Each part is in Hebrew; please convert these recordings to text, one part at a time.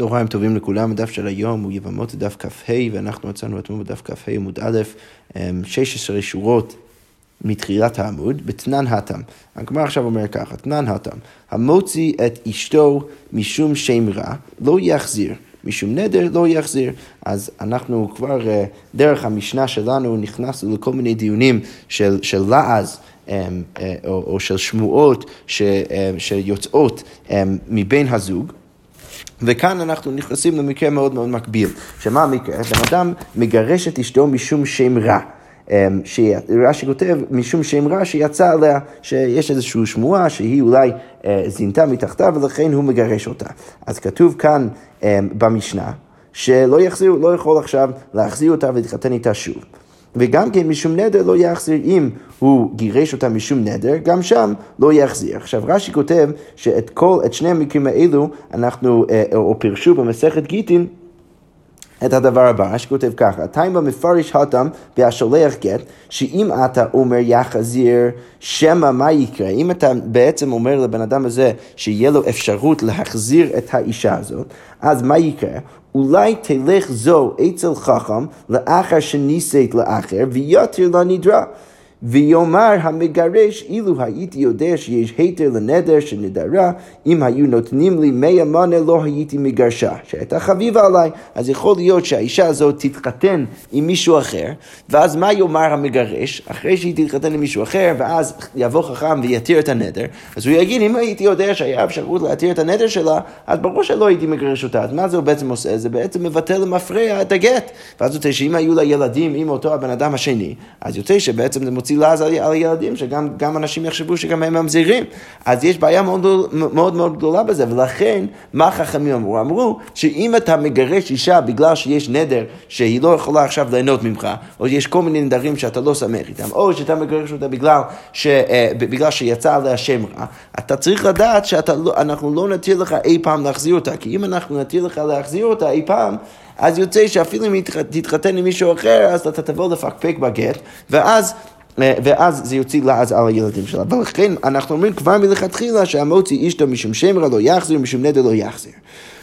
צהריים טובים לכולם, הדף של היום הוא יבמות דף כ"ה, ואנחנו מצאנו אתמול בדף כ"ה עמוד א', 16 אמ, שורות מתחילת העמוד, בתנן התם. הגמרא עכשיו אומר ככה, תנן התם, המוציא את אשתו משום שם רע, לא יחזיר. משום נדר לא יחזיר. אז אנחנו כבר, אה, דרך המשנה שלנו, נכנסנו לכל מיני דיונים של, של לעז. אמ, אה, או, או של שמועות ש, אה, שיוצאות אמ, מבין הזוג. וכאן אנחנו נכנסים למקרה מאוד מאוד מקביל. שמה המקרה? בן אדם מגרש את אשתו משום שם רע. אמ, שרש"י כותב, משום שם רע שיצא עליה, שיש איזושהי שמועה שהיא אולי אה, זינתה מתחתיו ולכן הוא מגרש אותה. אז כתוב כאן אמ, במשנה, שלא יחזיר, לא יכול עכשיו להחזיר אותה ולהתחתן איתה שוב. וגם כן משום נדר לא יחזיר, אם הוא גירש אותה משום נדר, גם שם לא יחזיר. עכשיו רש"י כותב שאת כל, את שני המקרים האלו אנחנו, אה, או פירשו במסכת גיטין, את הדבר הבא, רש"י כותב ככה, תיים במפרש התם והשולח גט, שאם אתה אומר יחזיר, שמא מה יקרה? אם אתה בעצם אומר לבן אדם הזה שיהיה לו אפשרות להחזיר את האישה הזאת, אז מה יקרה? אולי תלך זו אצל חכם לאחר שנישאת לאחר ויותר לנדרה. ויאמר המגרש, אילו הייתי יודע שיש היתר לנדר שנדרה, אם היו נותנים לי מאה מנה לא הייתי מגרשה, שהייתה חביבה עליי. אז יכול להיות שהאישה הזאת תתחתן עם מישהו אחר, ואז מה יאמר המגרש? אחרי שהיא תתחתן עם מישהו אחר, ואז יבוא חכם ויתיר את הנדר, אז הוא יגיד, אם הייתי יודע שהיה אפשרות להתיר את הנדר שלה, אז ברור שלא הייתי מגרש אותה. אז מה זה הוא בעצם עושה? זה בעצם מבטל למפרע את הגט. ואז יוצא שאם היו לה ילדים עם אותו הבן אדם השני, אז יוצא שבעצם זה מוציא מוציא לעז על, ילדים, שגם אנשים יחשבו שגם הם ממזירים. אז יש בעיה מאוד מאוד, מאוד גדולה בזה, ולכן, מה חכמים אמרו? אמרו שאם אתה מגרש אישה בגלל שיש נדר שהיא לא יכולה עכשיו ליהנות ממך, או יש כל מיני נדרים שאתה לא שמח איתם, או שאתה מגרש אותה בגלל, ש, אה, בגלל שיצא עליה שם רע, אתה צריך לדעת שאנחנו לא נתיר לך אי פעם להחזיר אותה, כי אם אנחנו נתיר לך להחזיר אותה אי פעם, אז יוצא שאפילו אם תתחתן עם מישהו אחר, אז אתה תבוא לפקפק בגט, ואז ואז זה יוציא לעז על הילדים שלה. ולכן אנחנו אומרים כבר מלכתחילה שהמוציא אשתו משום שם רע לא יחזיר, משום נדר לא יחזיר.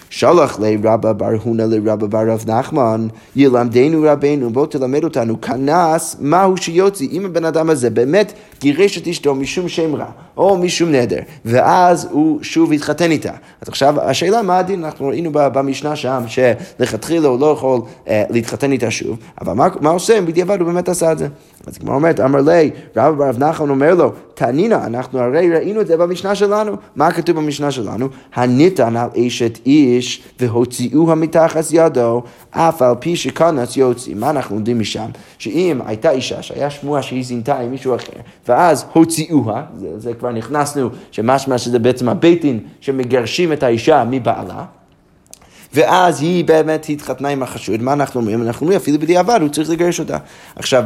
שלח לרבא בר הונא לרבא בר רב נחמן, ילמדנו רבנו, בוא תלמד אותנו, כנס, מהו שיוציא, אם הבן אדם הזה באמת גירש את אשתו משום שם רע, או משום נדר, ואז הוא שוב התחתן איתה. אז עכשיו, השאלה מה הדין, אנחנו ראינו במשנה שם, שלכתחילה הוא לא יכול אה, להתחתן איתה שוב, אבל מה, מה עושה אם בדיעבד הוא באמת עשה את זה? אז כמו אומרת, אמר לי, רב ברב נחמן אומר לו, תנינה, אנחנו הרי ראינו את זה במשנה שלנו. מה כתוב במשנה שלנו? הניתן על אשת איש והוציאוה מתחת ידו, אף על פי שכנס יוציא. מה אנחנו לומדים משם? שאם הייתה אישה שהיה שמועה שהיא זינתה עם מישהו אחר, ואז הוציאוה, זה, זה כבר נכנסנו, שמשמע שזה בעצם הבית דין שמגרשים את האישה מבעלה. ואז היא באמת התחתנה עם החשוד, מה אנחנו אומרים? אנחנו אומרים אפילו בדיעבד הוא צריך לגרש אותה. עכשיו,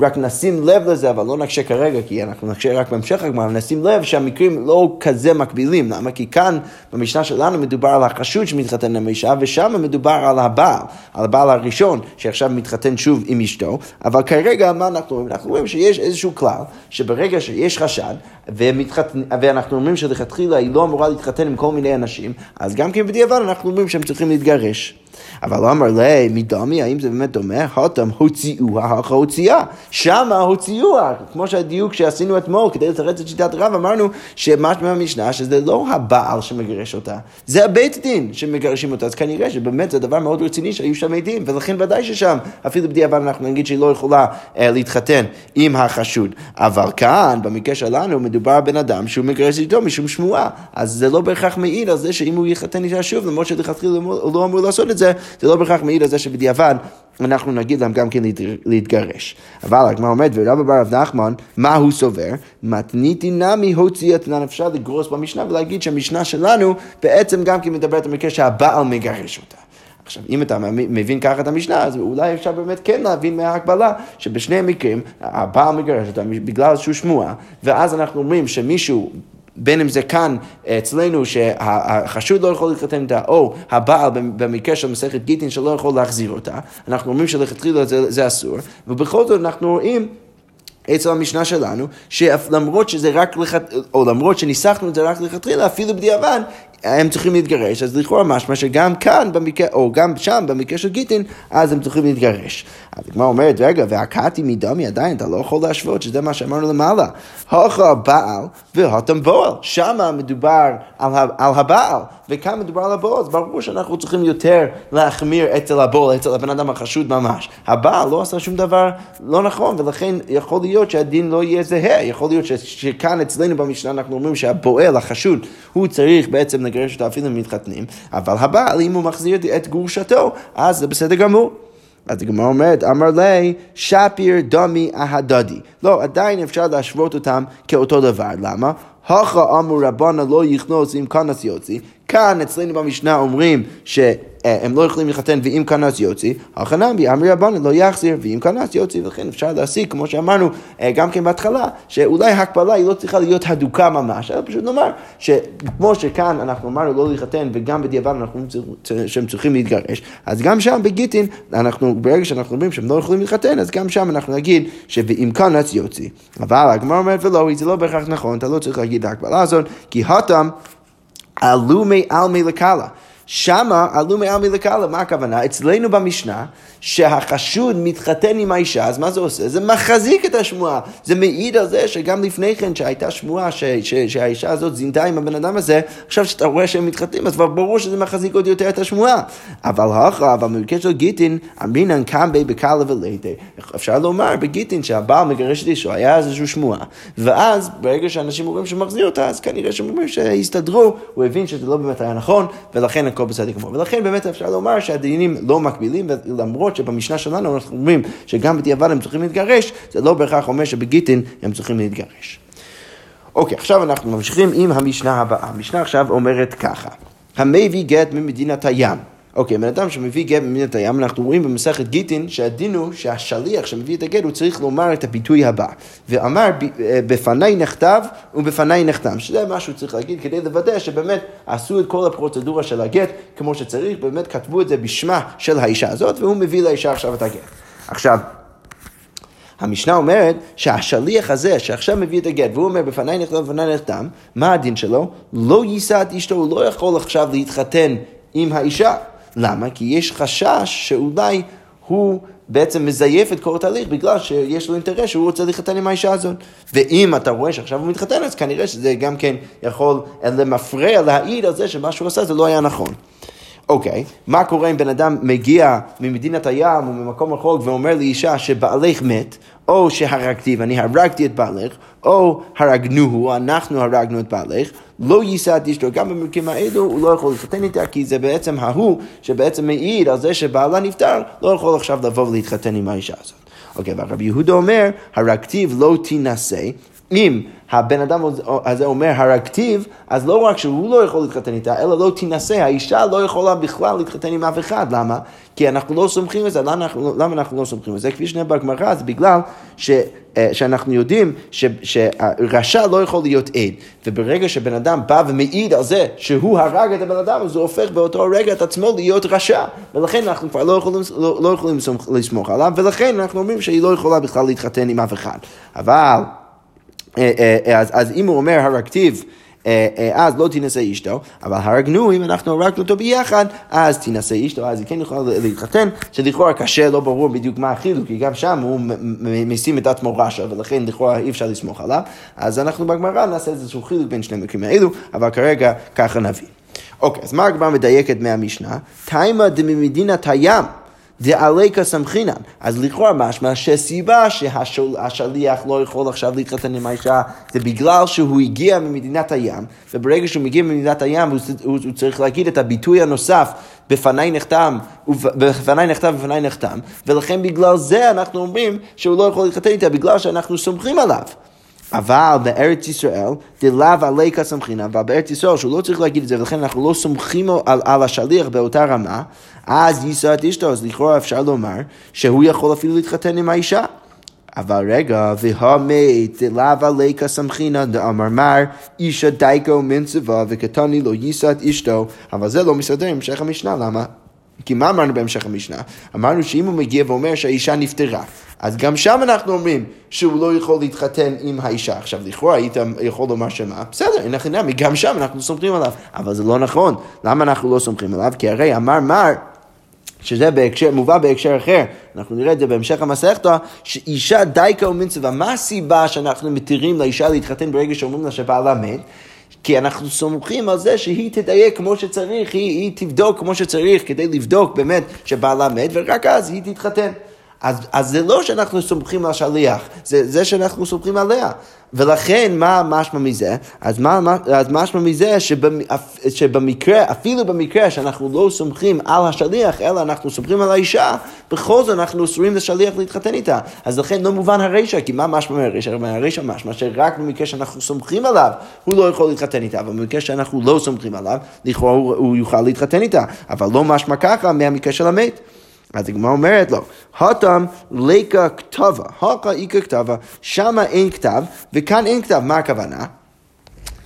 רק נשים לב לזה, אבל לא נקשה כרגע, כי אנחנו נקשה רק בהמשך הגמרא, נשים לב שהמקרים לא כזה מקבילים. למה? כי כאן במשנה שלנו מדובר על החשוד שמתחתן עם אישה, ושם מדובר על הבעל, על הבעל הראשון, שעכשיו מתחתן שוב עם אשתו, אבל כרגע מה אנחנו רואים? אנחנו רואים שיש איזשהו כלל, שברגע שיש חשד, ומתחתן, ואנחנו אומרים שלכתחילה היא לא אמורה להתחתן עם כל מיני אנשים, אז גם כן בדיעבד אנחנו אומרים שהם צריכים להתגרש. אבל אמר לי, מדמי, האם זה באמת דומה? הותם הוציאוה, הוציאה. שמה הוציאוה. כמו שהדיוק שעשינו אתמול, כדי לתרץ את שיטת הרב, אמרנו שמשמע במשנה שזה לא הבעל שמגרש אותה, זה הבית דין שמגרשים אותה. אז כנראה שבאמת זה דבר מאוד רציני שהיו שם עדים, ולכן ודאי ששם, אפילו בדיעבד אנחנו נגיד שהיא לא יכולה אה, להתחתן עם החשוד. אבל כאן, במקרה שלנו, מדובר בן אדם שהוא מגרש איתו משום שמועה. אז זה לא בהכרח מעיד על זה שאם הוא יחתן איתה שוב, למרות שלכתחילה הוא לא אמור לעשות את זה, זה לא בהכרח מעיד על זה שבדיעבד אנחנו נגיד להם גם כן להתגרש. אבל הגמרא אומרת, ורבא בר רב נחמן, מה הוא סובר? מתניתי נמי הוציא אתנן. אפשר לגרוס במשנה ולהגיד שהמשנה שלנו בעצם גם כן מדברת על מקרה שהבעל מגרש אותה. עכשיו, אם אתה מבין ככה את המשנה, אז אולי אפשר באמת כן להבין מההקבלה שבשני המקרים הבעל מגרש אותה בגלל שהוא שמועה, ואז אנחנו אומרים שמישהו בין אם זה כאן אצלנו שהחשוד לא יכול להתחתן איתה, או הבעל במקרה של מסכת גיטין שלא יכול להחזיר אותה, אנחנו אומרים שלכתחילה זה, זה אסור, ובכל זאת אנחנו רואים אצל המשנה שלנו, שלמרות שזה רק, לכת... או למרות שניסחנו את זה רק לכתחילה, אפילו בדיעבד, הם צריכים להתגרש, אז לכאורה משמע שגם כאן, במקרה, או גם שם, במקרה של גיטין, אז הם צריכים להתגרש. אז הגמרא אומרת, רגע, והקעתי מדמי עדיין, אתה לא יכול להשוות, שזה מה שאמרנו למעלה. הוכה בעל והותם בועל. שמה מדובר על, על הבעל, וכאן מדובר על הבועל, אז ברור שאנחנו צריכים יותר להחמיר אצל הבועל, אצל הבן אדם החשוד ממש. הבעל לא עשה שום דבר לא נכון, ולכן יכול להיות שהדין לא יהיה זהה. יכול להיות ש, שכאן אצלנו במשנה אנחנו אומרים שהבועל, החשוד, הוא צריך בעצם אפילו אם מתחתנים, אבל הבעל, אם הוא מחזיר את גרושתו, אז זה בסדר גמור. אז הגמרא אומרת, אמר לי, שפיר דומי אהדדי. לא, עדיין אפשר להשוות אותם כאותו דבר. למה? הכה אמרו רבנה לא יכנוס עם כנס יוציא. כאן אצלנו במשנה אומרים ש... אה, הם לא יכולים להתחתן ואם כנס יוציא, החנמי אמרי רבנן לא יחזיר ואם כנס יוציא, ולכן אפשר להסיק, כמו שאמרנו אה, גם כן בהתחלה, שאולי הקבלה היא לא צריכה להיות הדוקה ממש, אלא פשוט נאמר שכמו שכאן אנחנו אמרנו לא להתחתן וגם בדיעבד אנחנו שהם צריכים להתגרש, אז גם שם בגיטין, אנחנו, ברגע שאנחנו אומרים שהם לא יכולים להתחתן, אז גם שם אנחנו נגיד ש"ואם כנס יוציא". אבל הגמרא אומרת ולא, זה לא בהכרח נכון, אתה לא צריך להגיד את ההקבלה הזאת, כי התם עלו מעלמי לקאלה. שמה עלו מעלמי לקאלה, מה הכוונה? אצלנו במשנה, שהחשוד מתחתן עם האישה, אז מה זה עושה? זה מחזיק את השמועה. זה מעיד על זה שגם לפני כן, שהייתה שמועה ש, ש, שהאישה הזאת זינתה עם הבן אדם הזה, עכשיו שאתה רואה שהם מתחתנים, אז כבר ברור שזה מחזיק עוד יותר את השמועה. אבל הכרע, אבל במקרה של גיטין, אמרינן קם בי בקאלה ולידי. אפשר לומר בגיטין שהבעל מגרש את אישו, היה איזושהי שמועה. ואז, ברגע שאנשים אומרים שמחזיר אותה, אז כנראה שהם אומרים שהסתדרו, הוא הבין שזה לא באמת היה נכון, ולכן הכל בסדר גמור. ולכן באמת אפשר לומר שהדינים לא מקבילים, ולמרות שבמשנה שלנו אנחנו אומרים שגם בדיעבד הם צריכים להתגרש, זה לא בהכרח אומר שבגיטין הם צריכים להתגרש. אוקיי, עכשיו אנחנו ממשיכים עם המשנה הבאה. המשנה עכשיו אומרת ככה, המביא גט ממדינת הים. אוקיי, בן אדם שמביא גט ממדינת הים, אנחנו רואים במסכת גיטין שהדין הוא שהשליח שמביא את הגט הוא צריך לומר את הביטוי הבא. ואמר, אה, בפניי נכתב ובפניי נחתם, שזה מה שהוא צריך להגיד כדי לוודא שבאמת עשו את כל הפרוצדורה של הגט כמו שצריך, באמת כתבו את זה בשמה של האישה הזאת, והוא מביא לאישה עכשיו את הגט. עכשיו, המשנה אומרת שהשליח הזה שעכשיו מביא את הגט והוא אומר בפניי נכתב ובפניי נחתם, מה הדין שלו? לא יישא את אשתו, הוא לא יכול עכשיו להתחתן עם האישה. למה? כי יש חשש שאולי הוא בעצם מזייף את כל התהליך בגלל שיש לו אינטרס שהוא רוצה להתחתן עם האישה הזאת. ואם אתה רואה שעכשיו הוא מתחתן, אז כנראה שזה גם כן יכול למפרע, להעיד על זה שמה שהוא עשה זה לא היה נכון. אוקיי, מה קורה אם בן אדם מגיע ממדינת הים או ממקום רחוק ואומר לאישה שבעלך מת, או שהרגתי ואני הרגתי את בעלך, או הרגנוהו, אנחנו הרגנו את בעלך, לא יישא את אשתו, גם במקרים האלו הוא לא יכול להתחתן איתה, כי זה בעצם ההוא שבעצם מעיד על זה שבעלה נפטר, לא יכול עכשיו לבוא ולהתחתן עם האישה הזאת. אוקיי, okay, והרבי יהודה אומר, הרגתיו לא תינשא, אם הבן אדם הזה אומר הרגתיו, אז לא רק שהוא לא יכול להתחתן איתה, אלא לא תינשא, האישה לא יכולה בכלל להתחתן עם אף אחד, למה? כי אנחנו לא סומכים על זה, למה אנחנו, למה אנחנו לא סומכים על זה? כפי שנראה בגמרא, זה בגלל ש, אה, שאנחנו יודעים ש, שרשע לא יכול להיות עד, וברגע שבן אדם בא ומעיד על זה שהוא הרג את הבן אדם, אז הוא הופך באותו רגע את עצמו להיות רשע, ולכן אנחנו כבר לא יכולים, לא, לא יכולים לסמוך עליו, ולכן אנחנו אומרים שהיא לא יכולה בכלל להתחתן עם אף אחד. אבל... אה, אה, אה, אז, אז אם הוא אומר הרגתיו אז לא תינשא אשתו, אבל הרגנו, אם אנחנו הרגנו אותו ביחד, אז תינשא אשתו, אז היא כן יכולה להתחתן, שלכאורה קשה, לא ברור בדיוק מה החילוק, כי גם שם הוא משים את עצמו רשע, ולכן לכאורה אי אפשר לסמוך עליו, אז אנחנו בגמרא נעשה איזשהו חילוק בין שני מקרים האלו, אבל כרגע ככה נבין. אוקיי, אז מה הגמרא מדייקת מהמשנה? תימא דממדינת הים. דעליקה סמכינן. אז לכאורה משמע שהסיבה שהשליח לא יכול עכשיו להתחתן עם האישה זה בגלל שהוא הגיע ממדינת הים, וברגע שהוא מגיע ממדינת הים הוא, הוא, הוא צריך להגיד את הביטוי הנוסף בפניי נחתם, בפניי נכתב ובפניי נחתם, ולכן בגלל זה אנחנו אומרים שהוא לא יכול להתחתן איתה, בגלל שאנחנו סומכים עליו. אבל בארץ ישראל, דלאו עלי כסמכינא, אבל בארץ ישראל שהוא לא צריך להגיד את זה, ולכן אנחנו לא סומכים על, על השליח באותה רמה, אז יישא את אשתו, אז לכאורה אפשר לומר שהוא יכול אפילו להתחתן עם האישה. אבל רגע, והמת דלאו עלי כסמכינא דאמר מר, אישה דייקו מנצבה וקטני לא יישא את אשתו, אבל זה לא מסתדר עם המשך המשנה, למה? כי מה אמרנו בהמשך המשנה? אמרנו שאם הוא מגיע ואומר שהאישה נפטרה, אז גם שם אנחנו אומרים שהוא לא יכול להתחתן עם האישה. עכשיו, לכאורה היית יכול לומר שמה? בסדר, אין לך עניין, גם שם אנחנו סומכים עליו. אבל זה לא נכון. למה אנחנו לא סומכים עליו? כי הרי אמר מר... שזה בהקשר, מובא בהקשר אחר, אנחנו נראה את זה בהמשך המסכתא, שאישה דייקה ומצווה, מה הסיבה שאנחנו מתירים לאישה להתחתן ברגע שאומרים לה שבעלה מת? כי אנחנו סומכים על זה שהיא תדייק כמו שצריך, היא, היא תבדוק כמו שצריך כדי לבדוק באמת שבעלה מת, ורק אז היא תתחתן. אז, אז זה לא שאנחנו סומכים על השליח, זה, זה שאנחנו סומכים עליה. ולכן, מה משמע מזה? אז מה אז משמע מזה שבמקרה, אפילו במקרה שאנחנו לא סומכים על השליח, אלא אנחנו סומכים על האישה, בכל זאת אנחנו אוסרים לשליח להתחתן איתה. אז לכן לא מובן הרישא, כי מה משמע מהרישא? הרישא משמע שרק במקרה שאנחנו סומכים עליו, הוא לא יכול להתחתן איתה, אבל במקרה שאנחנו לא סומכים עליו, לכאורה הוא, הוא יוכל להתחתן איתה. אבל לא משמע ככה מהמקרה של המת. אז הגמרא אומרת לו, הטם ליקה כתבה, הכה איקה כתבה, שמה אין כתב, וכאן אין כתב, מה הכוונה?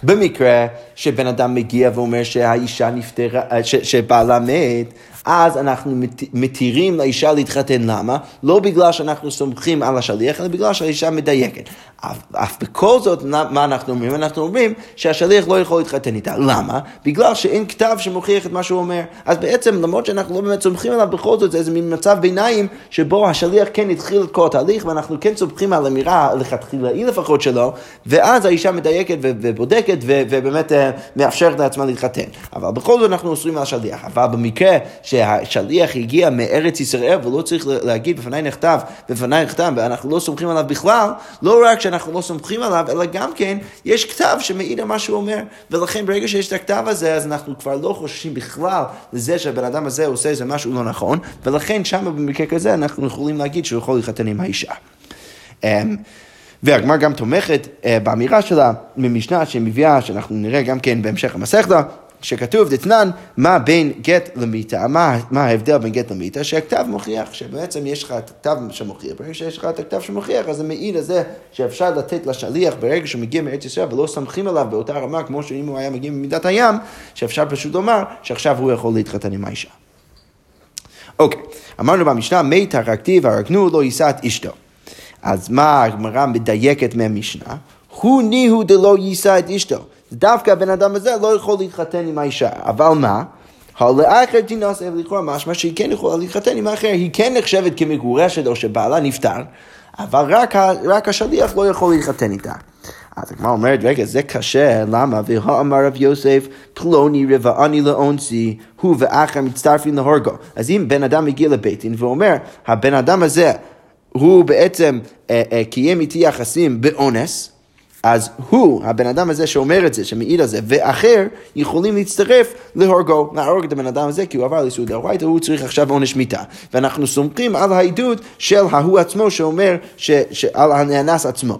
במקרה שבן אדם מגיע ואומר שהאישה נפטרה, שבעלה מת, אז אנחנו מתירים לאישה להתחתן. למה? לא בגלל שאנחנו סומכים על השליח, אלא בגלל שהאישה מדייקת. אף, אף בכל זאת, מה אנחנו אומרים? אנחנו אומרים שהשליח לא יכול להתחתן איתה. למה? בגלל שאין כתב שמוכיח את מה שהוא אומר. אז בעצם, למרות שאנחנו לא באמת סומכים עליו, בכל זאת זה איזה מין מצב ביניים, שבו השליח כן התחיל את כל התהליך, ואנחנו כן סומכים על אמירה לכתחילאי לפחות שלו, ואז האישה מדייקת ובודקת, ובאמת אה, מאפשרת לעצמה להתחתן. אבל בכל זאת אנחנו אוסרים על השליח. אבל במקרה שהשליח הגיע מארץ ישראל ולא צריך להגיד בפניי נכתב, בפניי נכתב, ואנחנו לא סומכים עליו בכלל, לא רק שאנחנו לא סומכים עליו, אלא גם כן יש כתב שמעיד על מה שהוא אומר. ולכן ברגע שיש את הכתב הזה, אז אנחנו כבר לא חוששים בכלל לזה שהבן אדם הזה עושה איזה משהו לא נכון, ולכן שם במקרה כזה אנחנו יכולים להגיד שהוא יכול להתחתן עם האישה. אמ, והגמר גם תומכת uh, באמירה שלה ממשנה שמביאה, שאנחנו נראה גם כן בהמשך המסכתה, שכתוב דתנן, מה בין גט למיתה, מה, מה ההבדל בין גט למיתה, שהכתב מוכיח, שבעצם יש לך את הכתב שמוכיח, ברגע שיש לך את הכתב שמוכיח, אז זה מעיד על זה שאפשר לתת לשליח ברגע שהוא מגיע מארץ ישראל ולא סומכים עליו באותה רמה כמו שאם הוא היה מגיע ממידת הים, שאפשר פשוט לומר שעכשיו הוא יכול להתחתן עם האישה. אוקיי, אמרנו במשנה, מת הרגתי והרגנו לא יישא את אשתו. אז מה הגמרא מדייקת מהמשנה? הוא ניהו דלא יישא את אשתו. דווקא הבן אדם הזה לא יכול להתחתן עם האישה. אבל מה? הלאחר תינס אב לכאורה משמע שהיא כן יכולה להתחתן עם האחר, היא כן נחשבת כמגורשת או שבעלה נפטר, אבל רק, רק השליח לא יכול להתחתן איתה. אז הגמרא אומרת, רגע, זה קשה, למה? והאמר רב יוסף, פלוני רבעני לאונסי, הוא ואחר מצטרפים להורגו. אז אם בן אדם מגיע לבית דין ואומר, הבן אדם הזה, הוא בעצם אה, אה, קיים איתי יחסים באונס, אז הוא, הבן אדם הזה שאומר את זה, שמעיד על זה, ואחר, יכולים להצטרף להורגו, להרוג את הבן אדם הזה, כי הוא עבר לאיסור דאורייתא, הוא צריך עכשיו עונש מיתה. ואנחנו סומכים על העדות של ההוא עצמו שאומר, ש, על הנאנס עצמו.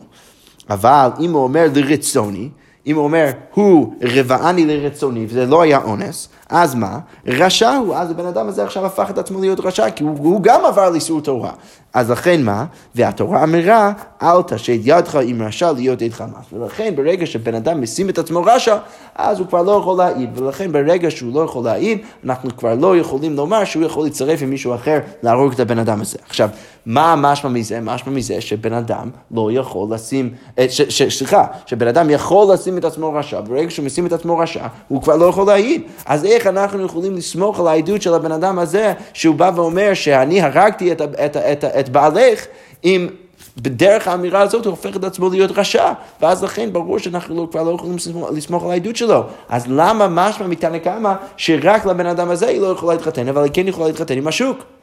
אבל אם הוא אומר לרצוני, אם הוא אומר, הוא רבעני לרצוני, וזה לא היה אונס, אז מה? רשע הוא, אז הבן אדם הזה עכשיו הפך את עצמו להיות רשע, כי הוא, הוא גם עבר לאיסור תורה. אז לכן מה? והתורה אמרה, אל תשד ידך עם רשע להיות עד חמאס. ולכן ברגע שבן אדם משים את עצמו רשע, אז הוא כבר לא יכול להעיד. ולכן ברגע שהוא לא יכול להעיד, אנחנו כבר לא יכולים לומר שהוא יכול להצטרף עם מישהו אחר להרוג את הבן אדם הזה. עכשיו, מה משמע מזה? משמע מזה שבן אדם לא יכול לשים, אה, סליחה, שבן אדם יכול לשים את עצמו רשע, ברגע שהוא משים את עצמו רשע, הוא כבר לא יכול להעיד. אז איך אנחנו יכולים לסמוך על העדות של הבן אדם הזה, שהוא בא ואומר שאני הרגתי את, את, את, את בעלך, אם בדרך האמירה הזאת הוא הופך את עצמו להיות רשע, ואז לכן ברור שאנחנו לא, כבר לא יכולים לסמוך על העדות שלו. אז למה משמע מתנא קמא שרק לבן אדם הזה היא לא יכולה להתחתן, אבל היא כן יכולה להתחתן עם השוק?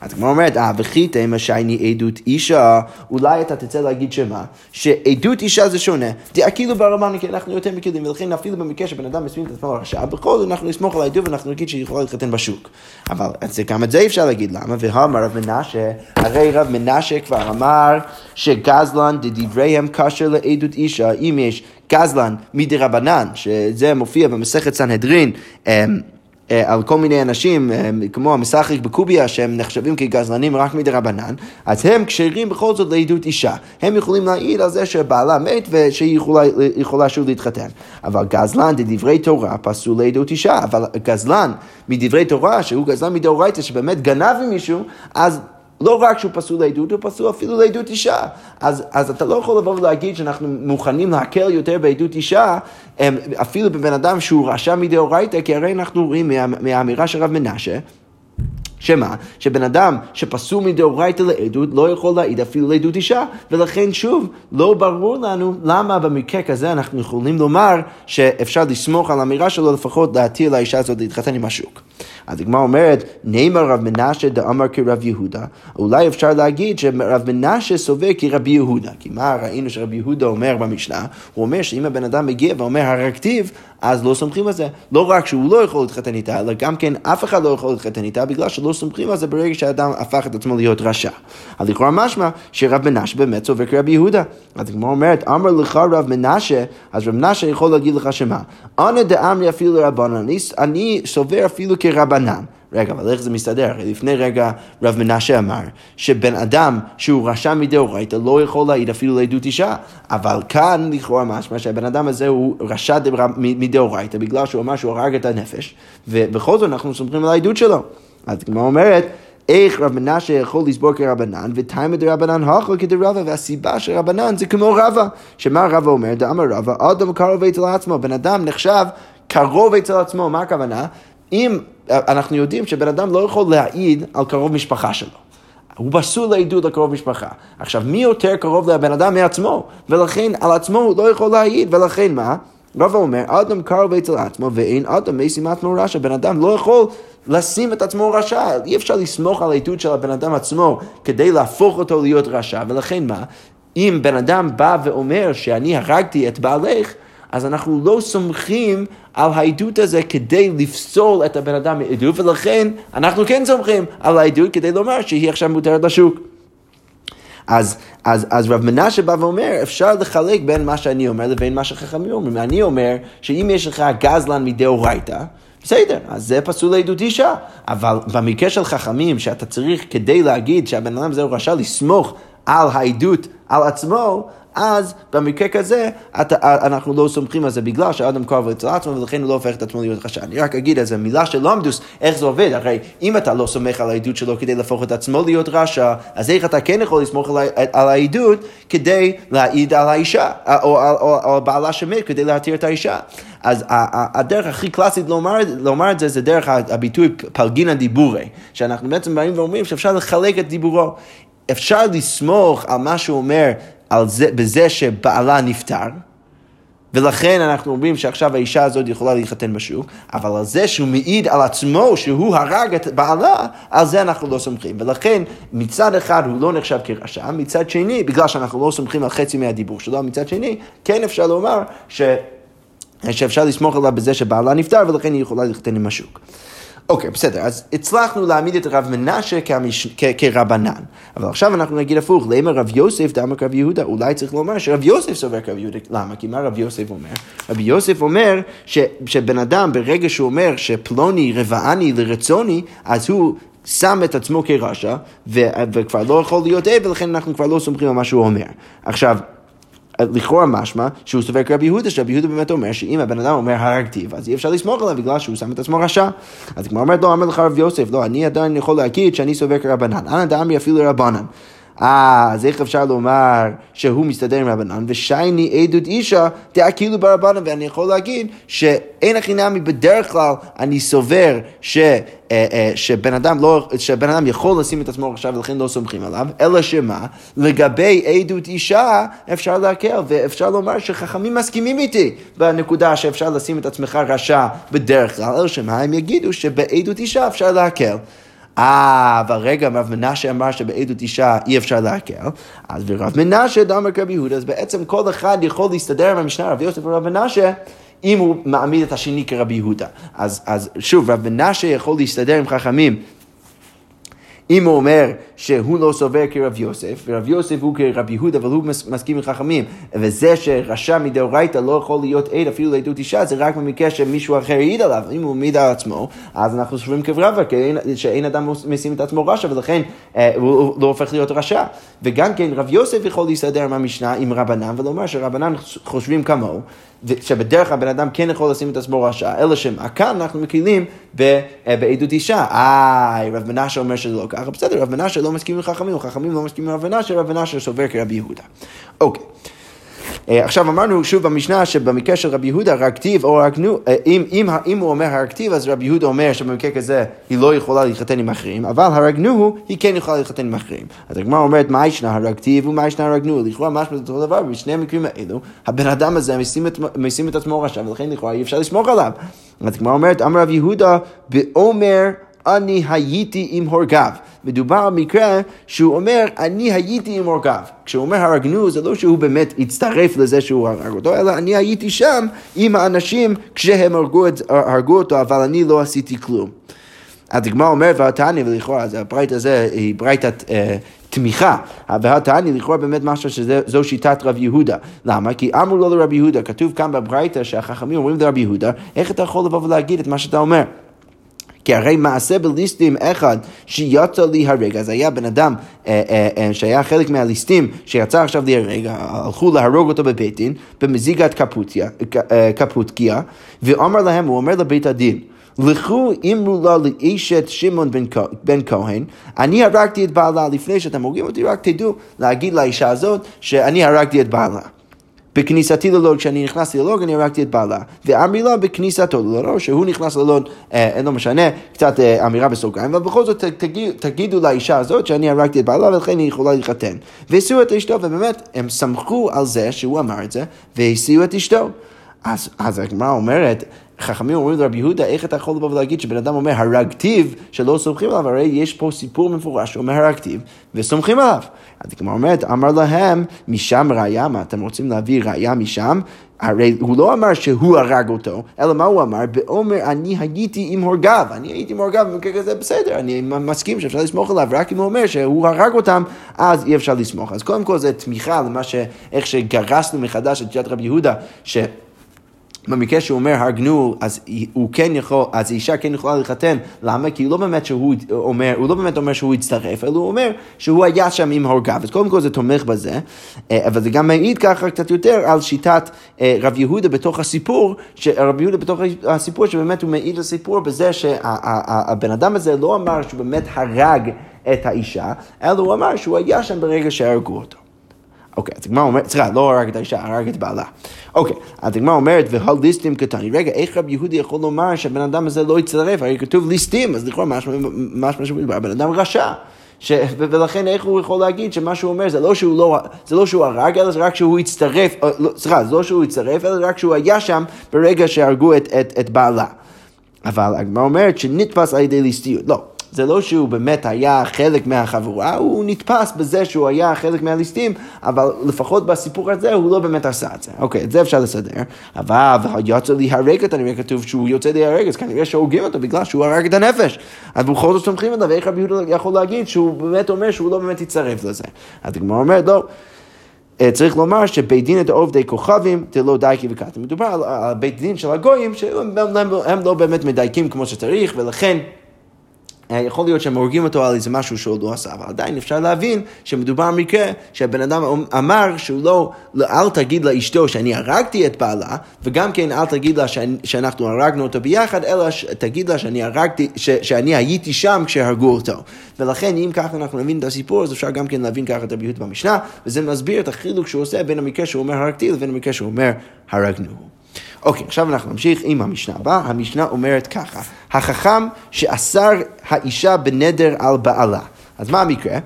אז כמו אומרת, אה, וכי תימא שייני עדות אישה, אולי אתה תצא להגיד שמה? שעדות אישה זה שונה. כאילו ברמנו, כי אנחנו יותר מכירים, ולכן אפילו במקרה שבן אדם מסכים את עצמו לרשע, בכל זאת אנחנו נסמוך על העדות ואנחנו נגיד שהיא יכולה להתחתן בשוק. אבל גם את זה אפשר להגיד, למה? והאמר רב מנשה, הרי רב מנשה כבר אמר שגזלן דדבריהם כאשר לעדות אישה, אם יש גזלן מדרבנן, שזה מופיע במסכת סנהדרין, אמ, על כל מיני אנשים, אה, כמו המשחק בקוביה, שהם נחשבים כגזלנים רק מדי רבנן, אז הם כשרים בכל זאת לעדות אישה. הם יכולים להעיד על זה שבעלה מת ושהיא יכולה, יכולה שוב להתחתן. אבל גזלן דברי תורה פסול לעדות אישה, אבל גזלן מדברי תורה, שהוא גזלן מדאורייתא, שבאמת גנב ממישהו, אז לא רק שהוא פסול לעדות, הוא פסול אפילו לעדות אישה. אז, אז אתה לא יכול לבוא ולהגיד שאנחנו מוכנים להקל יותר בעדות אישה, אפילו בבן אדם שהוא רשע מדאורייתא, כי הרי אנחנו רואים מה, מהאמירה של רב מנשה, שמה? שבן אדם שפסול מדאורייתא לעדות לא יכול להעיד אפילו לעדות אישה, ולכן שוב, לא ברור לנו למה במקרה כזה אנחנו יכולים לומר שאפשר לסמוך על האמירה שלו לפחות להתיר לאישה הזאת להתחתן עם השוק. אז הגמרא אומרת, נאמר רב מנשה דאמר כרב יהודה, אולי אפשר להגיד שרב מנשה סובר כרבי יהודה, כי מה ראינו שרב יהודה אומר במשנה? הוא אומר שאם הבן אדם מגיע ואומר הרגתיו, אז לא סומכים על זה. לא רק שהוא לא יכול להתחתן איתה, אלא גם כן אף אחד לא יכול להתחתן איתה, בגלל שלא סומכים על זה ברגע שהאדם הפך את עצמו להיות רשע. אז לכאורה משמע שרב מנשה באמת סובר כרבי יהודה. אז הגמרא אומרת, אמר לך רב מנשה, אז רב מנשה יכול להגיד לך שמה? אנא דאמרי אפילו לרבנן, אני סובר אפילו כרבנן. רגע, אבל איך זה מסתדר? לפני רגע רב מנשה אמר שבן אדם שהוא רשע מדאורייתא לא יכול להעיד אפילו לעדות אישה, אבל כאן לכאורה משמע שהבן אדם הזה הוא רשע מדאורייתא בגלל שהוא אמר שהוא הרג את הנפש, ובכל זאת אנחנו סומכים על העדות שלו. אז כמו אומרת, איך רב מנשה יכול לסבור כרבנן, ותיימא דרבנן הוכו כדרבא, והסיבה של רבנן זה כמו רבא. שמה רבא אומר? דאמר רבא, אדם קרוב אצל עצמו, בן אדם נחשב קרוב אצל עצמו, מה הכוונה? אם אנחנו יודעים שבן אדם לא יכול להעיד על קרוב משפחה שלו. הוא פסול לעדות לקרוב משפחה. עכשיו, מי יותר קרוב לבן אדם מעצמו? ולכן על עצמו הוא לא יכול להעיד, ולכן מה? רבא אומר, אדם קרוב אצל עצמו ואין אדם משים עצמו רשע. בן אדם לא יכול לשים את עצמו רשע. אי אפשר לסמוך על העדות של הבן אדם עצמו כדי להפוך אותו להיות רשע. ולכן מה? אם בן אדם בא ואומר שאני הרגתי את בעלך, אז אנחנו לא סומכים על העדות הזה כדי לפסול את הבן אדם מעדות, ולכן אנחנו כן סומכים על העדות כדי לומר שהיא עכשיו מותרת לשוק. אז, אז, אז רב מנשה בא ואומר, אפשר לחלק בין מה שאני אומר לבין מה שחכמים אומרים. אני אומר שאם יש לך גזלן מדאורייתא, בסדר, אז זה פסול לעדות אישה. אבל במקרה של חכמים, שאתה צריך כדי להגיד שהבן אדם הזה הוא רשע לסמוך על העדות על עצמו, אז במקרה כזה אתה, אנחנו לא סומכים על זה בגלל שהאדם קרוב אצל עצמו ולכן הוא לא הופך את עצמו להיות רשע. אני רק אגיד איזה מילה של לומדוס, איך זה עובד, הרי אם אתה לא סומך על העדות שלו כדי להפוך את עצמו להיות רשע, אז איך אתה כן יכול לסמוך על, על העדות כדי להעיד על האישה, או על בעלה שמת כדי להתיר את האישה. אז הדרך הכי קלאסית לומר, לומר את זה, זה דרך הביטוי פלגינא דיבורי, שאנחנו בעצם באים ואומרים שאפשר לחלק את דיבורו. אפשר לסמוך על מה שהוא אומר זה, בזה שבעלה נפטר, ולכן אנחנו אומרים שעכשיו האישה הזאת יכולה להתחתן בשוק, אבל על זה שהוא מעיד על עצמו שהוא הרג את בעלה, על זה אנחנו לא סומכים. ולכן מצד אחד הוא לא נחשב כרשע, מצד שני, בגלל שאנחנו לא סומכים על חצי מהדיבור שלו, מצד שני, כן אפשר לומר ש... שאפשר לסמוך עליו בזה שבעלה נפטר ולכן היא יכולה להתחתן עם השוק. אוקיי, בסדר, אז הצלחנו להעמיד את רב מנשה כמש... כ... כרבנן. אבל עכשיו אנחנו נגיד הפוך, למה רב יוסף דאמר כרב יהודה? אולי צריך לומר שרב יוסף סובר כרב יהודה. למה? כי מה רב יוסף אומר? רב יוסף אומר ש... שבן אדם, ברגע שהוא אומר שפלוני רבעני לרצוני, אז הוא שם את עצמו כרשע, ו... וכבר לא יכול להיות עד, ולכן אנחנו כבר לא סומכים על מה שהוא אומר. עכשיו, לכאורה משמע שהוא סובר כרבי יהודה, שרבי יהודה באמת אומר שאם הבן אדם אומר הרגתיו, אז אי אפשר לסמוך עליו בגלל שהוא שם את עצמו רשע. אז כמו אומרת לו, אמר לך רב יוסף, לא, אני עדיין יכול להגיד שאני סובר כרבנן. אנא דאמרי אפילו רבנן. אה, אז איך אפשר לומר שהוא מסתדר עם רבנן, ושייני עדות אישה? דעה כאילו ברבנן, ואני יכול להגיד שאין הכי נמי בדרך כלל אני סובר ש, אה, אה, שבן, אדם לא, שבן אדם יכול לשים את עצמו עכשיו ולכן לא סומכים עליו, אלא שמה, לגבי עדות אישה אפשר להקל, ואפשר לומר שחכמים מסכימים איתי בנקודה שאפשר לשים את עצמך רשע בדרך כלל, אלא שמה, הם יגידו שבעדות אישה אפשר להקל. אה, אבל רגע, רב מנשה אמר שבעדות אישה אי אפשר להקל, אז ורב מנשה דאמר כרבי יהודה, אז בעצם כל אחד יכול להסתדר עם המשנה רב יוסף ורב מנשה. אם הוא מעמיד את השני כרבי יהודה. אז, אז שוב, רב מנשה יכול להסתדר עם חכמים אם הוא אומר שהוא לא סובר כרב יוסף, ורב יוסף הוא כרב יהודה, אבל הוא מסכים עם חכמים, וזה שרשע מדאורייתא לא יכול להיות עד אפילו לעדות אישה, זה רק במקרה שמישהו אחר העיד עליו. אם הוא מעיד על עצמו, אז אנחנו סוברים כברבה, שאין אדם משים את עצמו רשע, ולכן אה, הוא לא הופך להיות רשע. וגם כן, רב יוסף יכול להסתדר מהמשנה עם רבנן, ולומר שרבנן חושבים כמוהו. שבדרך כלל בן אדם כן יכול לשים את עצמו רשע, אלא שמה כאן אנחנו מקילים אה, בעדות אישה. אה, רב מנשה אומר שזה לא ככה, בסדר, רב מנשה לא מסכים עם חכמים, חכמים לא מסכימים עם רב מנשה, רב מנשה סובר כרבי יהודה. אוקיי. אה, עכשיו אמרנו שוב במשנה שבמקרה של רבי יהודה הרכתיב או הרגנו, אה, אם, אם, אם הוא אומר הרכתיב אז רבי יהודה אומר שבמקרה כזה היא לא יכולה להתחתן עם אחרים, אבל הרגנו היא כן יכולה להתחתן עם אחרים. אז הגמרא אומרת מה ישנה הרכתיב ומה ישנה הרגנו, לכאורה משמע זה אותו דבר, ובשני המקרים האלו הבן אדם הזה משים את, את עצמו רשע ולכן לכאורה אי אפשר לסמוך עליו. אז הגמרא אומרת אמר רבי יהודה בעומר אני הייתי עם הורגיו. מדובר על מקרה שהוא אומר, אני הייתי עם הורגיו. כשהוא אומר הרגנו, זה לא שהוא באמת הצטרף לזה שהוא הרג אותו, אלא אני הייתי שם עם האנשים כשהם הרגו, את, הרגו אותו, אבל אני לא עשיתי כלום. הדגמר אומרת, והתניא, ולכאורה, אז הברית הזה היא בריתת אה, תמיכה, והתניא לכאורה באמת משהו שזו שיטת רב יהודה. למה? כי אמרו לו לרב יהודה, כתוב כאן בברייתא שהחכמים אומרים לרב יהודה, איך אתה יכול לבוא ולהגיד את מה שאתה אומר? כי הרי מעשה בליסטים אחד שיצא להרג, אז היה בן אדם אה, אה, אה, שהיה חלק מהליסטים שיצא עכשיו להרג, הלכו להרוג אותו בבית דין, במזיגת קפוטיה, קפוטקיה, ואמר להם, הוא אומר לבית הדין, לכו אמרו לה לאשת שמעון בן, בן כהן, אני הרגתי את בעלה לפני שאתם הורגים אותי, רק תדעו להגיד לאישה הזאת שאני הרגתי את בעלה. בכניסתי ללוד, כשאני נכנסתי ללוד, אני הרגתי את בעלה. ואמרי לה בכניסתו ללוד, שהוא נכנס ללוד, אה, לא משנה, קצת אה, אמירה בסוגריים, אבל בכל זאת תגיד, תגידו לאישה הזאת שאני הרגתי את בעלה ולכן היא יכולה להתחתן. והסיעו את אשתו, ובאמת, הם סמכו על זה שהוא אמר את זה, והסיעו את אשתו. אז, אז הגמרא אומרת, חכמים אומרים לרבי יהודה, איך אתה יכול לבוא ולהגיד שבן אדם אומר הרגתיו, שלא סומכים עליו, הרי יש פה סיפור מפורש שאומר הרגתיו, וסומכים עליו. אז כמו אומרת, אמר להם, משם ראיה, מה אתם רוצים להביא ראיה משם? הרי הוא לא אמר שהוא הרג אותו, אלא מה הוא אמר? באומר אני הייתי עם הורגיו, אני הייתי עם הורגיו, במקרה כזה בסדר, אני מסכים שאפשר לסמוך עליו, רק אם הוא אומר שהוא הרג אותם, אז אי אפשר לסמוך. אז קודם כל זה תמיכה למה ש... איך שגרסנו מחדש את שיטת רבי יהודה, ש... במקרה שהוא אומר הרגנו, אז הוא כן יכול, אז אישה כן יכולה להתחתן, למה? כי הוא לא באמת שהוא אומר, הוא לא באמת אומר שהוא הצטרף, אלא הוא אומר שהוא היה שם עם הורגיו, אז קודם כל זה תומך בזה, אה, אבל זה גם מעיד ככה קצת יותר על שיטת אה, רב יהודה בתוך הסיפור, רב יהודה בתוך הסיפור, שבאמת הוא מעיד לסיפור בזה שהבן אדם הזה לא אמר שהוא באמת הרג את האישה, אלא הוא אמר שהוא היה שם ברגע שהרגו אותו. אוקיי, אז הגמרא אומרת, סליחה, לא הרג את האישה, הרג את בעלה. אוקיי, אז הגמרא אומרת, והליסטים קטני. רגע, איך רב יהודי יכול לומר שהבן אדם הזה לא יצטרף? הרי כתוב ליסטים, אז לכאורה משמע שמדובר בן אדם רשע. ש... ולכן איך הוא יכול להגיד שמה שהוא אומר זה לא שהוא, לא, זה לא שהוא הרג, אלא זה רק שהוא הצטרף, אה, לא, סליחה, זה לא שהוא הצטרף, אלא רק שהוא היה שם ברגע שהרגו את, את, את בעלה. אבל הגמרא אומרת שנתפס על ידי ליסטיות. לא, זה לא שהוא באמת היה חלק מהחבורה, הוא נתפס בזה שהוא היה חלק מהליסטים, אבל לפחות בסיפור הזה הוא לא באמת עשה את זה. אוקיי, את זה אפשר לסדר. אבל יוצא להיהרג את הנראה כתוב שהוא יוצא להיהרג, אז כנראה שהורגים אותו בגלל שהוא הרג את הנפש. אז בכל זאת סומכים עליו, איך רבי יהודה יכול להגיד שהוא באמת אומר שהוא לא באמת יצטרף לזה. אז הגמרא אומרת, לא. אה, צריך לומר שבית דין את עובדי כוכבים דלא דייקי וקטן. מדובר על בית דין של הגויים שהם לא באמת מדייקים כמו שצריך ולכן יכול להיות שהם הורגים אותו על איזה משהו שהוא לא עשה, אבל עדיין אפשר להבין שמדובר במקרה שהבן אדם אמר שהוא לא, לא, אל תגיד לאשתו שאני הרגתי את בעלה, וגם כן אל תגיד לה שאנחנו הרגנו אותו ביחד, אלא תגיד לה שאני הרגתי, ש, שאני הייתי שם כשהרגו אותו. ולכן אם ככה אנחנו נבין את הסיפור, אז אפשר גם כן להבין ככה את הביוט במשנה, וזה מסביר את החילוק שהוא עושה בין המקרה שהוא אומר הרגתי לבין המקרה שהוא אומר הרגנו. אוקיי, עכשיו אנחנו נמשיך עם המשנה הבאה. המשנה אומרת ככה, החכם שאסר האישה בנדר על בעלה. אז מה המקרה?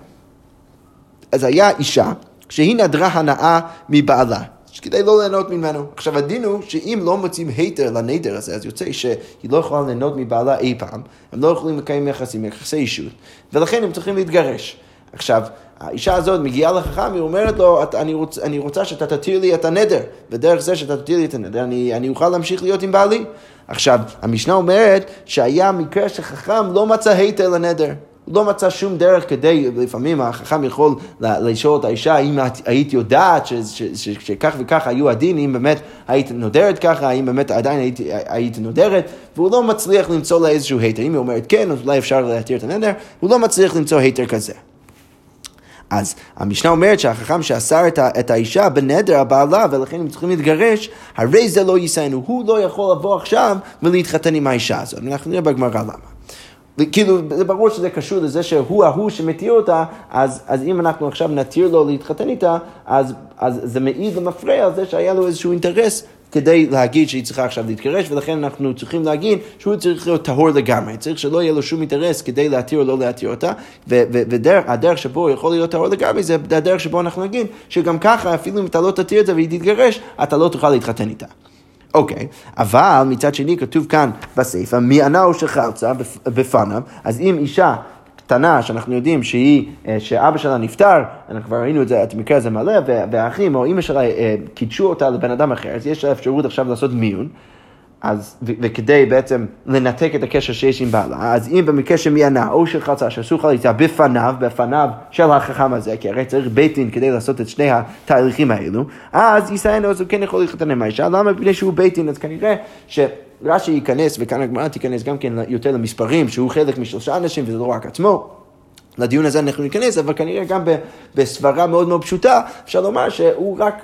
אז היה אישה שהיא נדרה הנאה מבעלה. כדי לא ליהנות ממנו. עכשיו הדין הוא שאם לא מוצאים היתר לנדר הזה, אז יוצא שהיא לא יכולה ליהנות מבעלה אי פעם, הם לא יכולים לקיים יחסים, יחסי אישות, ולכן הם צריכים להתגרש. עכשיו, האישה הזאת מגיעה לחכם, היא אומרת לו, אני, רוצ, אני רוצה שאתה תתיר לי את הנדר, ודרך זה שאתה תתיר לי את הנדר, אני, אני אוכל להמשיך להיות עם בעלי. עכשיו, המשנה אומרת שהיה מקרה שחכם לא מצא היתר לנדר. לא מצא שום דרך כדי, לפעמים החכם יכול לשאול את האישה, האם היית יודעת שכך וכך היו הדין, אם באמת היית נודרת ככה, האם באמת עדיין היית, היית נודרת, והוא לא מצליח למצוא לה איזשהו היתר. אם היא אומרת כן, אז אולי אפשר להתיר את הנדר, הוא לא מצליח למצוא היתר כזה. אז המשנה אומרת שהחכם שאסר את, את האישה בנדר הבעלה ולכן הם צריכים להתגרש, הרי זה לא יישאנו, הוא לא יכול לבוא עכשיו ולהתחתן עם האישה הזאת. אנחנו נראה בגמרא למה. וכאילו, זה ברור שזה קשור לזה שהוא ההוא שמתיר אותה, אז, אז אם אנחנו עכשיו נתיר לו להתחתן איתה, אז, אז זה מעיד ומפריע על זה שהיה לו איזשהו אינטרס כדי להגיד שהיא צריכה עכשיו להתגרש, ולכן אנחנו צריכים להגיד שהוא צריך להיות טהור לגמרי, צריך שלא יהיה לו שום אינטרס כדי להתיר או לא להתיר אותה, והדרך שבו הוא יכול להיות טהור לגמרי זה הדרך שבו אנחנו נגיד שגם ככה, אפילו אם אתה לא תתיר את זה והיא תתגרש, אתה לא תוכל להתחתן איתה. אוקיי, okay. אבל מצד שני כתוב כאן בסיפא, מי ענה או שחרצה בפניו, אז אם אישה קטנה שאנחנו יודעים שהיא, אה, שאבא שלה נפטר, אנחנו כבר ראינו את זה, את המקרה הזה מלא, והאחים או אימא שלה אה, קידשו אותה לבן אדם אחר, אז יש לה אפשרות עכשיו לעשות מיון. אז, וכדי בעצם לנתק את הקשר שיש עם בעלה, אז אם במקרה שמיינה או של חצה שעשו חליצה בפניו, בפניו של החכם הזה, כי הרי צריך בית דין כדי לעשות את שני התהליכים האלו, אז יסיינו, אז הוא כן יכול להתחתן עם האישה, למה? מפני שהוא בית דין, אז כנראה שרש"י ייכנס, וכאן הגמרא תיכנס גם כן יותר למספרים, שהוא חלק משלושה אנשים וזה לא רק עצמו. לדיון הזה אנחנו ניכנס, אבל כנראה גם בסברה מאוד מאוד פשוטה, אפשר לומר שהוא רק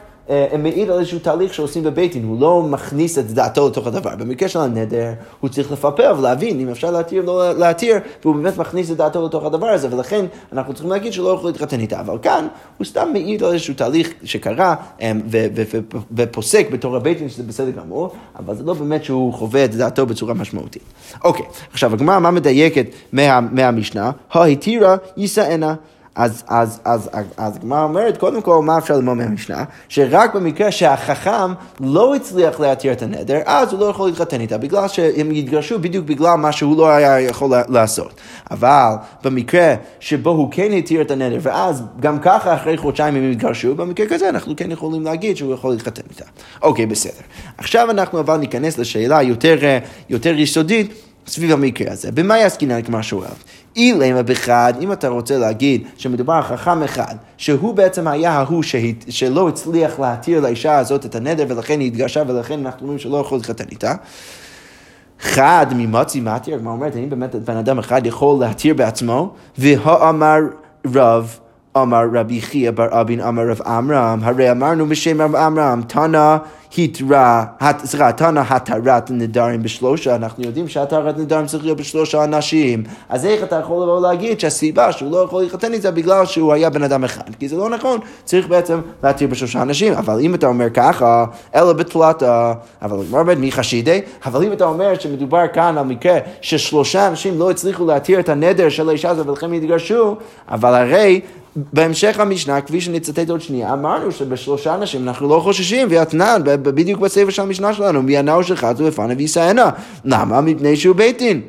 מעיד על איזשהו תהליך שעושים בבית דין, הוא לא מכניס את דעתו לתוך הדבר. במקרה של הנדר, הוא צריך לפפר ולהבין אם אפשר להתיר או לא להתיר, והוא באמת מכניס את דעתו לתוך הדבר הזה, ולכן אנחנו צריכים להגיד שלא יכול להתחתן איתה. אבל כאן הוא סתם מעיד על איזשהו תהליך שקרה, אה, ופוסק בתור הבית דין שזה בסדר גמור, אבל זה לא באמת שהוא חווה את דעתו בצורה משמעותית. אוקיי, עכשיו הגמרא מה מדייקת מה, מהמשנה? ההתירה יישאנה. אז, אז, אז, אז הגמרא אומרת, קודם כל, מה אפשר ללמוד מהמשנה? שרק במקרה שהחכם לא הצליח להתיר את הנדר, אז הוא לא יכול להתחתן איתה, בגלל שהם יתגרשו בדיוק בגלל מה שהוא לא היה יכול לעשות. אבל במקרה שבו הוא כן התיר את הנדר, ואז גם ככה אחרי חודשיים הם יתגרשו, במקרה כזה אנחנו כן יכולים להגיד שהוא יכול להתחתן איתה. אוקיי, בסדר. עכשיו אנחנו אבל ניכנס לשאלה יותר, יותר יסודית. סביב המקרה הזה. במה יעסקינן כמו שואל? אילמה בחד, אם אתה רוצה להגיד שמדובר על חכם אחד, שהוא בעצם היה ההוא שהת... שלא הצליח להתיר לאישה הזאת את הנדר ולכן היא התגרשה ולכן אנחנו אומרים שלא יכול להתחתן איתה. חד ממוצי מתיר, הגמרא אומרת, האם באמת בן אדם אחד יכול להתיר בעצמו? והאמר רב אמר רבי חייא בר אבין אמר רב עמרם, הרי אמרנו בשם רב עמרם, תנא התרה, סליחה, תנא התרת נדרים בשלושה, אנחנו יודעים שהתרת נדרים צריך להיות בשלושה אנשים, אז איך אתה יכול לבוא להגיד שהסיבה שהוא לא יכול להתחתן איתה בגלל שהוא היה בן אדם אחד? כי זה לא נכון, צריך בעצם להתיר בשלושה אנשים, אבל אם אתה אומר ככה, אלא בתלתה, אבל מה אומר מי חשידי? אבל אם אתה אומר שמדובר כאן על מקרה ששלושה אנשים לא הצליחו להתיר את הנדר של האישה הזו ולכן יתגרשו, אבל הרי בהמשך המשנה, כפי שנצטט עוד שנייה, אמרנו שבשלושה אנשים אנחנו לא חוששים, ואתנן, בדיוק בספר של המשנה שלנו, מי הנאו שלך זה לפניו וישאנה. למה? מפני שהוא בית דין.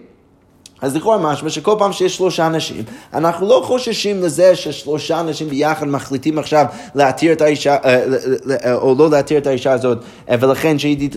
אז לכאורה משמע שכל פעם שיש שלושה אנשים, אנחנו לא חוששים לזה ששלושה אנשים ביחד מחליטים עכשיו להתיר את האישה, אה, אה, או לא להתיר את האישה הזאת, אה, ולכן שהיא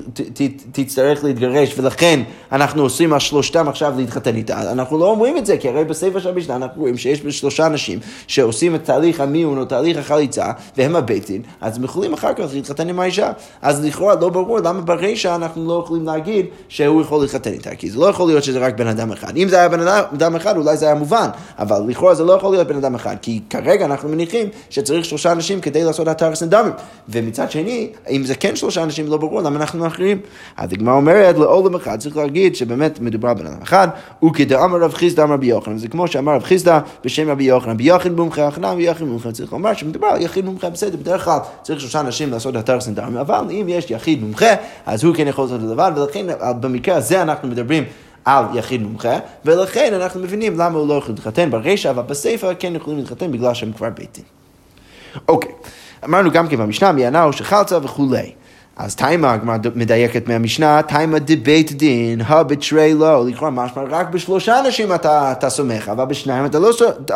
תצטרך להתגרש, ולכן אנחנו עושים על שלושתם עכשיו להתחתן איתה. אנחנו לא אומרים את זה, כי הרי בספר של המשנה אנחנו רואים שיש שלושה אנשים שעושים את תהליך המיון או תהליך החליצה, והם הבית דין, אז הם יכולים אחר כך להתחתן עם האישה. אז לכאורה לא ברור למה ברישה אנחנו לא יכולים להגיד שהוא יכול להתחתן איתה, כי זה לא יכול להיות שזה רק בן אדם אחד. אם זה היה בן אדם אחד, אולי זה היה מובן, אבל לכאורה זה לא יכול להיות בן אדם אחד, כי כרגע אנחנו מניחים שצריך שלושה אנשים כדי לעשות אתר סנדמים. ומצד שני, אם זה כן שלושה אנשים, לא ברור למה אנחנו אחרים. אז הגמרא אומרת, לעולם אחד צריך להגיד שבאמת מדובר בן אדם אחד, וכדאמר רב חיסדא אמר רבי יוחנן, זה כמו שאמר רב חיסדא בשם רבי יוחנן, רבי יוחנן מומחה, אחנם ויוחנן מומחה, צריך לומר שמדובר על יחיד מומחה, בסדר, בדרך כלל צריך שלושה אנשים לעשות אתר סנדמים, אבל אם יש יחיד מומחה, אז הוא כן יכול לעשות את הדבר, ולכן במקרה הזה אנחנו מדברים על יחיד מומחה, ולכן אנחנו מבינים למה הוא לא יכול להתחתן ברישא, אבל בספר כן יכולים להתחתן בגלל שהם כבר בית דין. אוקיי, אמרנו גם כן במשנה, מיענה או שחלצה וכולי. אז תימה, הגמרא מדייקת מהמשנה, תימה דבית דין, הבתרי לו, לכאורה משמע רק בשלושה אנשים אתה, אתה סומך, אבל בשניים אתה לא,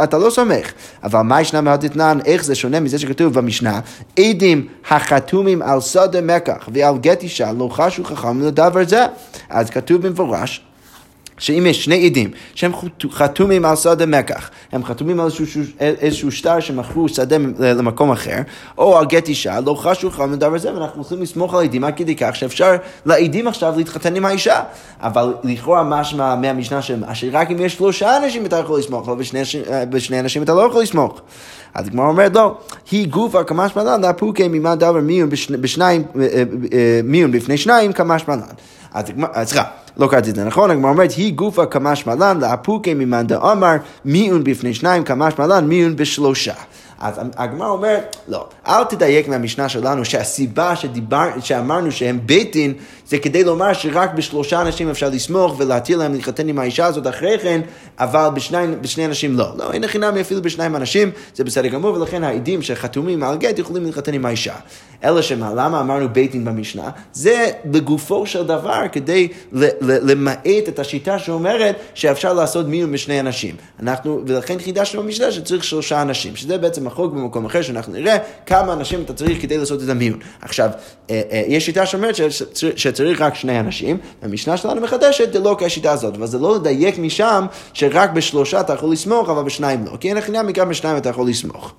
אתה לא סומך. אבל מה ישנה מהדתנן, איך זה שונה מזה שכתוב במשנה, עדים החתומים על שדה מקח ועל גט אישה לא חשו חכם לדבר זה. אז כתוב במפורש שאם יש שני עדים שהם חתומים על שדה מקח, הם חתומים על איזשהו, איזשהו שטר שמכרו שדה למקום אחר, או על גט אישה, לא חשו חם לדבר זה, ואנחנו יכולים לסמוך על עדים עד כדי כך שאפשר לעדים עכשיו להתחתן עם האישה. אבל לכאורה משמע מהמשנה של שרק אם יש שלושה אנשים אתה יכול לסמוך, אבל בשני אנשים אתה לא יכול לסמוך. אז הגמרא אומרת לא, היא גופה כמשמע לן, לאפוקי ממה דבר מיון בשניים, אה, אה, אה, מיון בפני שניים כמשמע לן. אז סליחה. לא קראתי את זה נכון, הגמרא אומרת, היא גופה כמשמע לן, לאפוקי ממאן דאמר, מיון בפני שניים כמשמע לן, מיון בשלושה. אז הגמרא אומרת, לא, אל תדייק מהמשנה שלנו שהסיבה שדיבר, שאמרנו שהם בית דין זה כדי לומר שרק בשלושה אנשים אפשר לסמוך ולהטיל להם להתחתן עם האישה הזאת אחרי כן, אבל בשני, בשני אנשים לא. לא, אין חינמי אפילו בשניים אנשים, זה בסדר גמור, ולכן העדים שחתומים על גט יכולים להתחתן עם האישה. אלא שמה, למה אמרנו בית דין במשנה? זה לגופו של דבר כדי למעט את השיטה שאומרת שאפשר לעשות מיון בשני אנשים. אנחנו, ולכן חידשנו במשנה שצריך שלושה אנשים, שזה בעצם החוק במקום אחר, שאנחנו נראה כמה אנשים אתה צריך כדי לעשות את המיון. עכשיו, אה, אה, יש שיטה שאומרת שצריך רק שני אנשים, המשנה שלנו מחדשת זה לא כשיטה הזאת, אבל זה לא לדייק משם שרק בשלושה אתה יכול לסמוך, אבל בשניים לא. כי אין עניין מכאן בשניים אתה יכול לסמוך.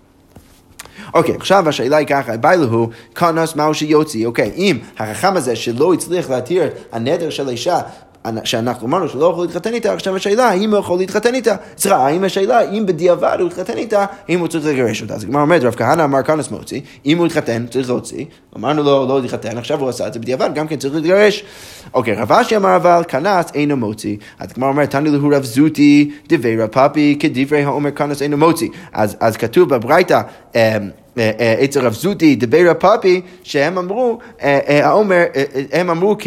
אוקיי, עכשיו השאלה היא ככה, ביי להו, כנס מהו שיוציא, אוקיי, אם החכם הזה שלא הצליח להתיר הנדר של האישה שאנחנו אמרנו שלא יכול להתחתן איתה, עכשיו השאלה האם הוא יכול להתחתן איתה, סליחה, האם השאלה אם בדיעבד הוא התחתן איתה, אם הוא צריך לגרש אותה. אז הגמרא אומרת, רב כהנא אמר כנס מוציא, אם הוא התחתן צריך להוציא, אמרנו לו לא להתחתן, עכשיו הוא עשה את זה בדיעבד, גם כן צריך להתגרש. אוקיי, רב אשי אמר אבל כנס אינו מוציא, אז הגמרא אומרת, תני להו רב זוטי, דברי רב פאפי, כדברי האומר כנס אינו מוציא. אז כתוב בברייתא, אה, אה, אצל רב זוטי, דבר הפאפי, שהם אמרו, אה, האומר, הם אמרו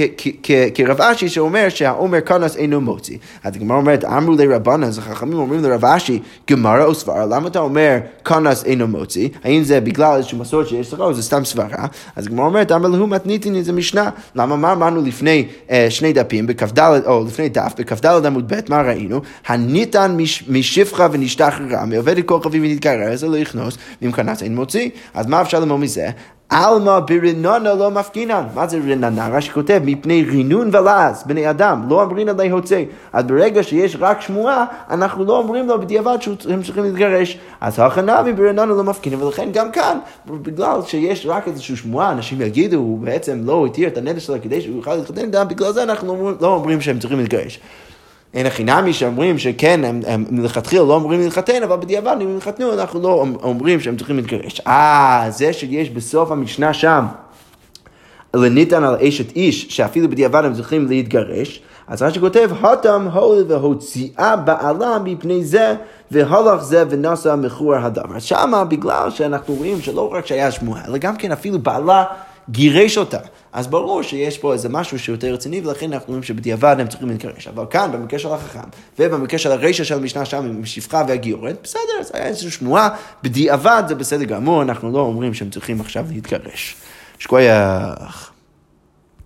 כרב אשי שאומר שהעומר כנס אינו מוציא. אז הגמרא אומרת, אמרו לרבנן, אז החכמים אומרים לרב אשי, גמרא או סברה, למה אתה אומר כנס אינו מוציא? האם זה בגלל איזושהי מסורת שיש לך או זה סתם סברה? אז הגמרא אומרת, אמר להו מתניתין, זה משנה. למה מה אמרנו לפני שני דפים, בכ"ד, או לפני דף, בכ"ד עמוד ב', מה ראינו? הניתן משפחה ונשתחררה, מעובד כל חביב ונתקרר, זה לא יכנוס, ואם כנס אין מוציא. מוציא, אז מה אפשר ללמוד מזה? עלמא ברננה לא מפגינן. מה זה רננה? רש"י כותב, מפני רינון ולעז, בני אדם, לא אמרינן להוצא. אז ברגע שיש רק שמועה, אנחנו לא אומרים לו בדיעבד שהם צריכים להתגרש. אז הכנה מברננה לא מפגינן, ולכן גם כאן, בגלל שיש רק איזושהי שמועה, אנשים יגידו, הוא בעצם לא התיר את הנדל שלו כדי שהוא יוכל להתחתן איתם, בגלל זה אנחנו לא אומרים שהם צריכים להתגרש. אין הכי נמי שאומרים שכן, הם, מלכתחילה לא אמורים להתחתן, אבל בדיעבד אם הם יתחתנו, אנחנו לא אומרים שהם צריכים להתגרש. אה, זה שיש בסוף המשנה שם, לניתן על אשת איש, שאפילו בדיעבד הם צריכים להתגרש, אז רש"י כותב, הותם הול והוציאה בעלה מפני זה, והלך זה ונשא מכור הדבר. שמה בגלל שאנחנו רואים שלא רק שהיה שמועה, אלא גם כן אפילו בעלה גירש אותה. אז ברור שיש פה איזה משהו שיותר רציני, ולכן אנחנו רואים שבדיעבד הם צריכים להתגרש. אבל כאן, במקרה של החכם, ובמקרה של הרשע של המשנה שם עם שפחה והגיורת, בסדר, זה היה איזושהי שמועה, בדיעבד זה בסדר גמור, אנחנו לא אומרים שהם צריכים עכשיו להתגרש. שכוייח.